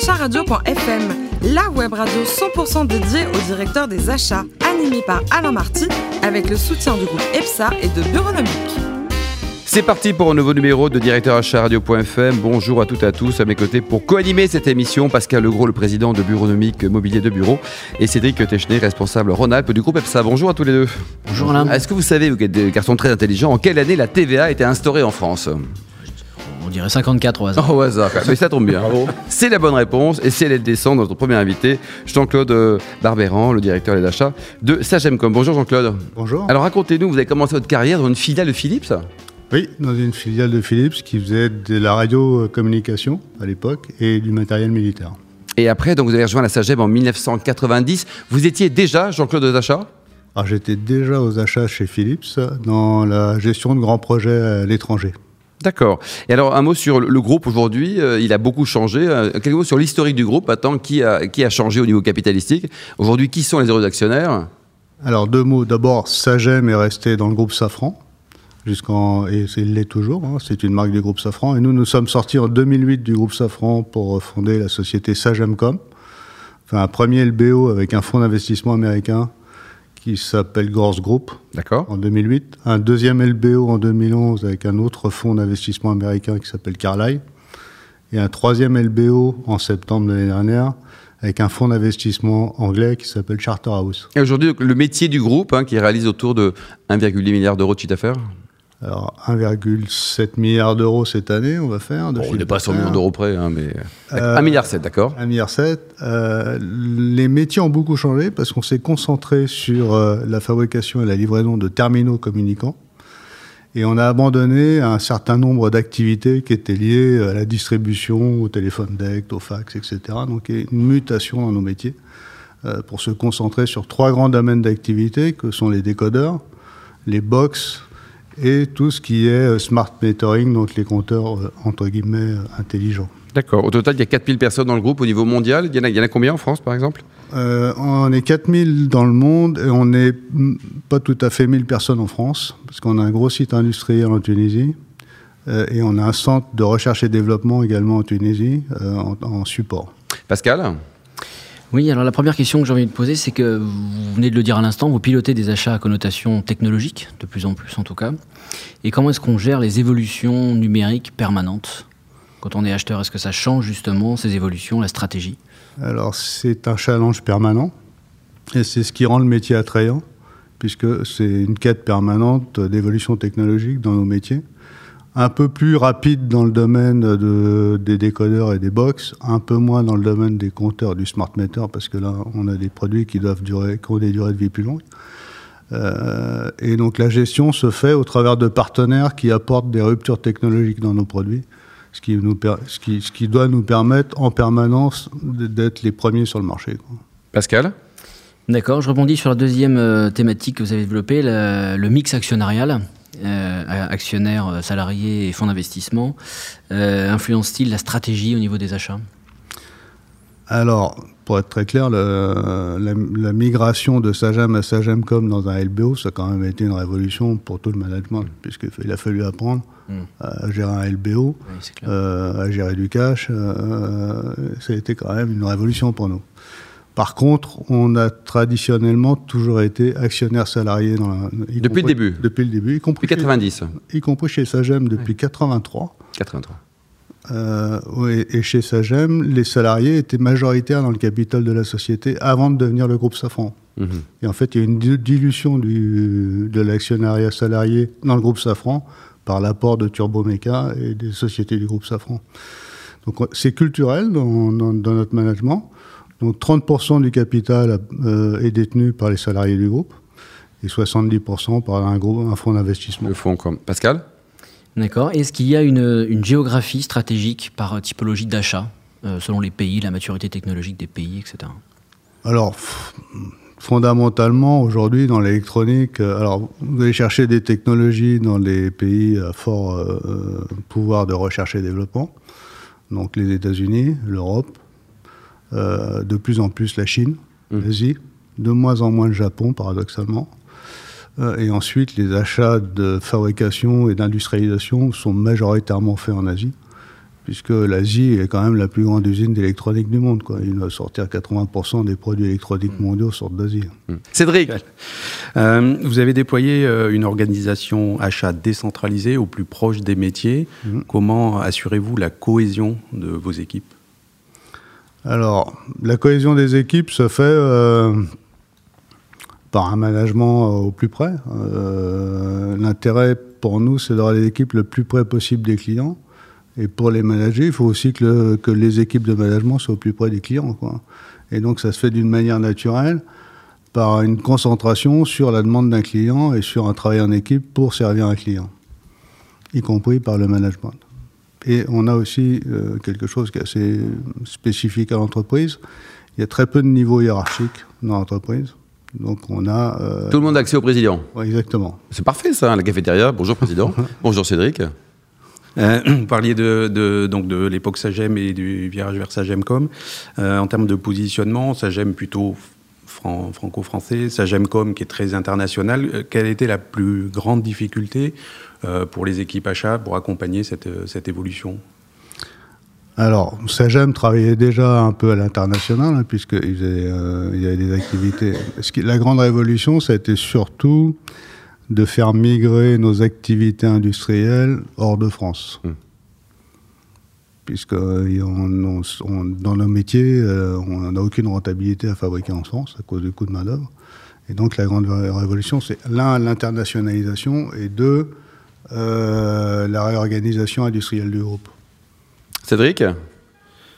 acharadio.fm, la web radio 100% dédiée au directeur des achats, animée par Alain Marty, avec le soutien du groupe EPSA et de Bureaunomique. C'est parti pour un nouveau numéro de Directeur Achat Radio.fm. Bonjour à toutes et à tous. À mes côtés pour co-animer cette émission, Pascal Legros, le président de Bureaunomique Mobilier de Bureau, et Cédric Techner, responsable Rhône-Alpes du groupe EPSA. Bonjour à tous les deux. Bonjour Alain. Est-ce que vous savez, vous êtes des garçons très intelligents, en quelle année la TVA a été instaurée en France? Dirait 54 au hasard. Oh, au hasard, mais ça tombe bien. C'est la bonne réponse et c'est elle descend notre premier invité, Jean-Claude euh, Barbéran, le directeur des achats de Sagemcom. Bonjour Jean-Claude. Bonjour. Alors racontez-nous, vous avez commencé votre carrière dans une filiale de Philips Oui, dans une filiale de Philips qui faisait de la radiocommunication à l'époque et du matériel militaire. Et après, donc, vous avez rejoint la Sagem en 1990. Vous étiez déjà Jean-Claude aux achats? Alors j'étais déjà aux achats chez Philips dans la gestion de grands projets à l'étranger. D'accord. Et alors, un mot sur le groupe aujourd'hui. euh, il a beaucoup changé. Euh, quelques mots sur l'historique du groupe. Attends, qui a, changé au niveau capitalistique Aujourd'hui, qui sont les heureux actionnaires Alors deux mots. D'abord, Sagem est resté dans le groupe Safran jusqu'en et il l'est toujours. hein, c'est une marque du groupe Safran. Et nous, nous sommes sortis en 2008 du groupe Safran pour fonder la société Sagemcom. Enfin, un premier LBO avec un fonds d'investissement américain qui s'appelle Gorse Group. D'accord. en 2008, un deuxième LBO en 2011 avec un autre fonds d'investissement américain qui s'appelle Carlyle, et un troisième LBO en septembre de l'année dernière avec un fonds d'investissement anglais qui s'appelle Charterhouse. Et aujourd'hui, le métier du groupe, hein, qui réalise autour de 1,8 milliard d'euros de chiffre d'affaires? Alors 1,7 milliard d'euros cette année, on va faire. De Bon, On n'est pas à 100 d'affaires. millions d'euros près, hein, mais. Euh, 1,7 milliard, d'accord 1,7 milliard. Euh, les métiers ont beaucoup changé parce qu'on s'est concentré sur euh, la fabrication et la livraison de terminaux communicants. Et on a abandonné un certain nombre d'activités qui étaient liées à la distribution, au téléphone deck, au fax, etc. Donc il y a une mutation dans nos métiers euh, pour se concentrer sur trois grands domaines d'activité que sont les décodeurs, les box et tout ce qui est euh, smart metering, donc les compteurs euh, entre guillemets euh, intelligents. D'accord. Au total, il y a 4000 personnes dans le groupe au niveau mondial. Il y en a, il y en a combien en France, par exemple? Euh, on est 4000 dans le monde et on n'est pas tout à fait 1000 personnes en France, parce qu'on a un gros site industriel en Tunisie euh, et on a un centre de recherche et développement également en Tunisie euh, en, en support. Pascal? Oui, alors la première question que j'ai envie de poser, c'est que vous venez de le dire à l'instant, vous pilotez des achats à connotation technologique, de plus en plus en tout cas. Et comment est-ce qu'on gère les évolutions numériques permanentes? Quand on est acheteur, est-ce que ça change justement ces évolutions, la stratégie? Alors c'est un challenge permanent et c'est ce qui rend le métier attrayant, puisque c'est une quête permanente d'évolution technologique dans nos métiers. Un peu plus rapide dans le domaine de- des décodeurs et des box, un peu moins dans le domaine des compteurs, du smart meter, parce que là, on a des produits qui doivent durer, qui ont des durées de vie plus longues. Euh, et donc la gestion se fait au travers de partenaires qui apportent des ruptures technologiques dans nos produits, ce qui, nous per- ce qui, ce qui doit nous permettre en permanence d'être les premiers sur le marché. quoi. Pascal? D'accord, je rebondis sur la deuxième euh, thématique que vous avez développée, le, le mix actionnarial. Euh, actionnaires, euh, salariés et fonds d'investissement. Euh, Influence-t-il la stratégie au niveau des achats? Alors, pour être très clair, le- la, la migration de Sagem à Sagemcom dans un LBO, ça a quand même été une révolution pour tout le management, puisqu'il a fallu apprendre Mm. à gérer un LBO, Oui, euh, à gérer du cash. euh, ça a été quand même une révolution pour nous. Par contre, on a traditionnellement toujours été actionnaire salarié dans la, Depuis le début Depuis le début, y compris, Depuis 90 chez, y compris chez Sagem depuis 83. 83. Euh, et chez Sagem, les salariés étaient majoritaires dans le capital de la société avant de devenir le groupe Safran. Mhm. Et en fait, il y a une di- dilution du, de l'actionnariat salarié dans le groupe Safran par l'apport de Turbomeca et des sociétés du groupe Safran. Donc on- c'est culturel dans, dans- dans notre management. Donc 30% du capital euh, est détenu par les salariés du groupe et 70% par un, groupe, un fonds d'investissement. Le fond, comme. Pascal? D'accord. Est-ce qu'il y a une, une géographie stratégique par typologie d'achat, euh, selon les pays, la maturité technologique des pays, etc. Alors, fondamentalement, aujourd'hui, dans l'électronique, euh, alors vous allez chercher des technologies dans les pays à fort pouvoir de recherche et développement, donc les États-Unis, l'Europe, euh, de plus en plus la Chine, Mhm. l'Asie, de moins en moins le Japon, paradoxalement. Euh, et ensuite, les achats de fabrication et d'industrialisation sont majoritairement faits en Asie. puisque l'Asie est quand même la plus grande usine d'électronique du monde. Quoi. Il va sortir 80% des produits électroniques Mm. mondiaux sortent d'Asie. Cédric, Euh, vous avez déployé une organisation achat décentralisée au plus proche des métiers. Mhm. Comment assurez-vous la cohésion de vos équipes? Alors, la cohésion des équipes se fait euh, par un management euh, au plus près. Euh, L'intérêt pour nous, c'est d'avoir les équipes le plus près possible des clients. Et pour les manager, il faut aussi que, le- que les équipes de management soient au plus près des clients. Et donc, ça se fait d'une manière naturelle, par une concentration sur la demande d'un client et sur un travail en équipe pour servir un client, y compris par le management. Et on a aussi euh, quelque chose qui est assez spécifique à l'entreprise. Il y a très peu de niveaux hiérarchiques dans l'entreprise. Donc on a... euh, tout le monde a accès au président. ouais, exactement. C'est parfait ça, la cafétéria. Bonjour président. Bonjour Cédric. Euh, vous parliez de, de- donc de l'époque Sagem et du virage vers Sagemcom. Euh, en termes de positionnement, Sagem plutôt fran- franco-français, Sagemcom qui est très international. Euh, quelle était la plus grande difficulté euh, pour les équipes achats pour accompagner cette, euh, cette évolution? Alors, Sagem travaillait déjà un peu à l'international, hein, puisqu'il euh, y avait des activités. Ce qui- la grande révolution, ça a été surtout de faire migrer nos activités industrielles hors de France. Hmm. Puisque euh, dans nos métiers, euh, on n'a aucune rentabilité à fabriquer en France à cause du coût de main-d'œuvre. Et donc, la grande ré- révolution, c'est l'un, l'internationalisation, et deux, euh, la réorganisation industrielle du groupe. Cédric?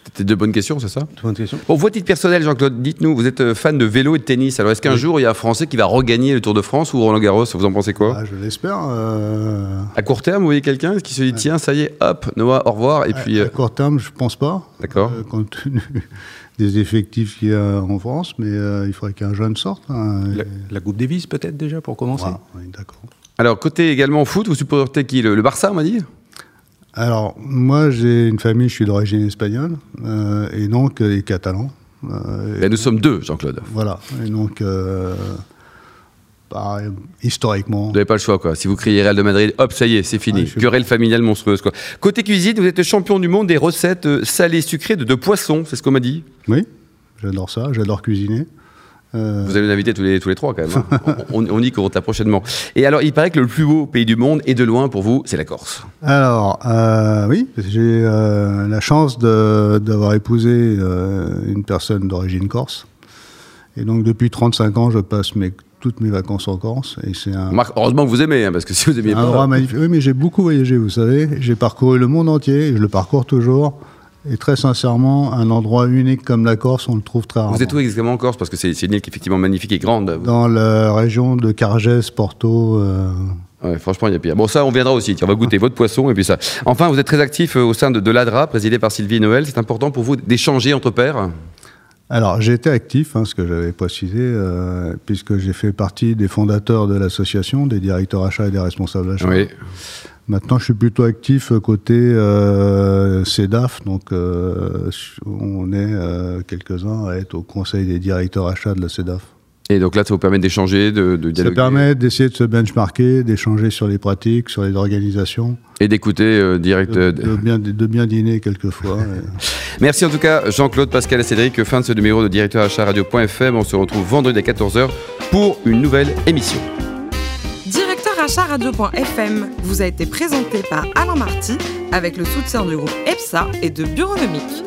C'était deux bonnes questions, c'est ça Bonne question. Bon, votre titre personnel, Jean-Claude, dites-nous, vous êtes euh, fan de vélo et de tennis. Alors, est-ce qu'un jour, il y a un Français qui va regagner le Tour de France ou Roland Garros? Vous en pensez quoi? Ah, je l'espère. euh, À court terme, vous voyez quelqu'un qui se dit tiens, ça y est, hop, Noah, au revoir. Et puis, à euh, court terme, je pense pas. D'accord. euh, compte tenu des effectifs qu'il y a en France, mais euh, il faudrait qu'un jeune sorte. hein, La, et- la Coupe Davis peut-être déjà pour commencer? Voilà, oui, d'accord. alors, côté également foot, vous supportez qui? Le, le Barça, on m'a dit? Alors, moi, j'ai une famille, je suis d'origine espagnole, euh, et donc, euh, et catalan. euh, Ben, Nous sommes deux, Jean-Claude. Voilà. Et donc, euh, bah, historiquement, Vous n'avez pas le choix, quoi. Si vous criez Real de Madrid, hop, ça y est, c'est fini. Je suis- Querelle familiale monstrueuse, quoi. Côté cuisine, vous êtes champion du monde des recettes salées sucrées de, de poisson, c'est ce qu'on m'a dit. oui, j'adore ça, j'adore cuisiner. Euh, Vous allez nous inviter tous les, tous les trois, quand même. hein. on, on y compte là prochainement. Et alors, il paraît que le plus beau pays du monde, et de loin pour vous, c'est la Corse. Alors, euh, oui, j'ai euh, la chance d'avoir épousé une personne d'origine corse. Et donc, depuis 35 ans, je passe mes, toutes mes vacances en Corse. Et c'est un, Remarque, heureusement que vous aimez, hein, parce que si vous aimiez un pas. endroit magnifique. Oui, mais j'ai beaucoup voyagé, vous savez. J'ai parcouru le monde entier, et je le parcours toujours. Et très sincèrement, un endroit unique comme la Corse, on le trouve très rarement. Vous êtes où exactement en Corse? Parce que c'est une île qui est effectivement magnifique et grande. Dans la région de Cargès, Porto. euh, Ouais, franchement, il y a pire. Bon, ça, on viendra aussi. Tiens, on va goûter votre poisson et puis ça. Enfin, vous êtes très actif euh, au sein de, de l'ADRA, présidé par Sylvie Noël. C'est important pour vous d'échanger entre pairs? Alors, j'ai été actif, hein, ce que j'avais précisé, euh, puisque j'ai fait partie des fondateurs de l'association, des directeurs achats et des responsables achats. Oui. Maintenant, je suis plutôt actif côté euh, CEDAF, donc euh, on est euh, quelques-uns à être au conseil des directeurs achats de la CEDAF. Et donc là, ça vous permet d'échanger, de, de Ça dialoguer permet d'essayer de se benchmarker, d'échanger sur les pratiques, sur les organisations, et d'écouter euh, direct. de, euh, de bien, de bien dîner quelquefois. Merci en tout cas, Jean-Claude, Pascal et Cédric. Fin de ce numéro de directeur achat radio.fm. On se retrouve vendredi à 14h pour une nouvelle émission. Radio.fm vous a été présenté par Alain Marty avec le soutien du groupe EPSA et de Bureaunomique.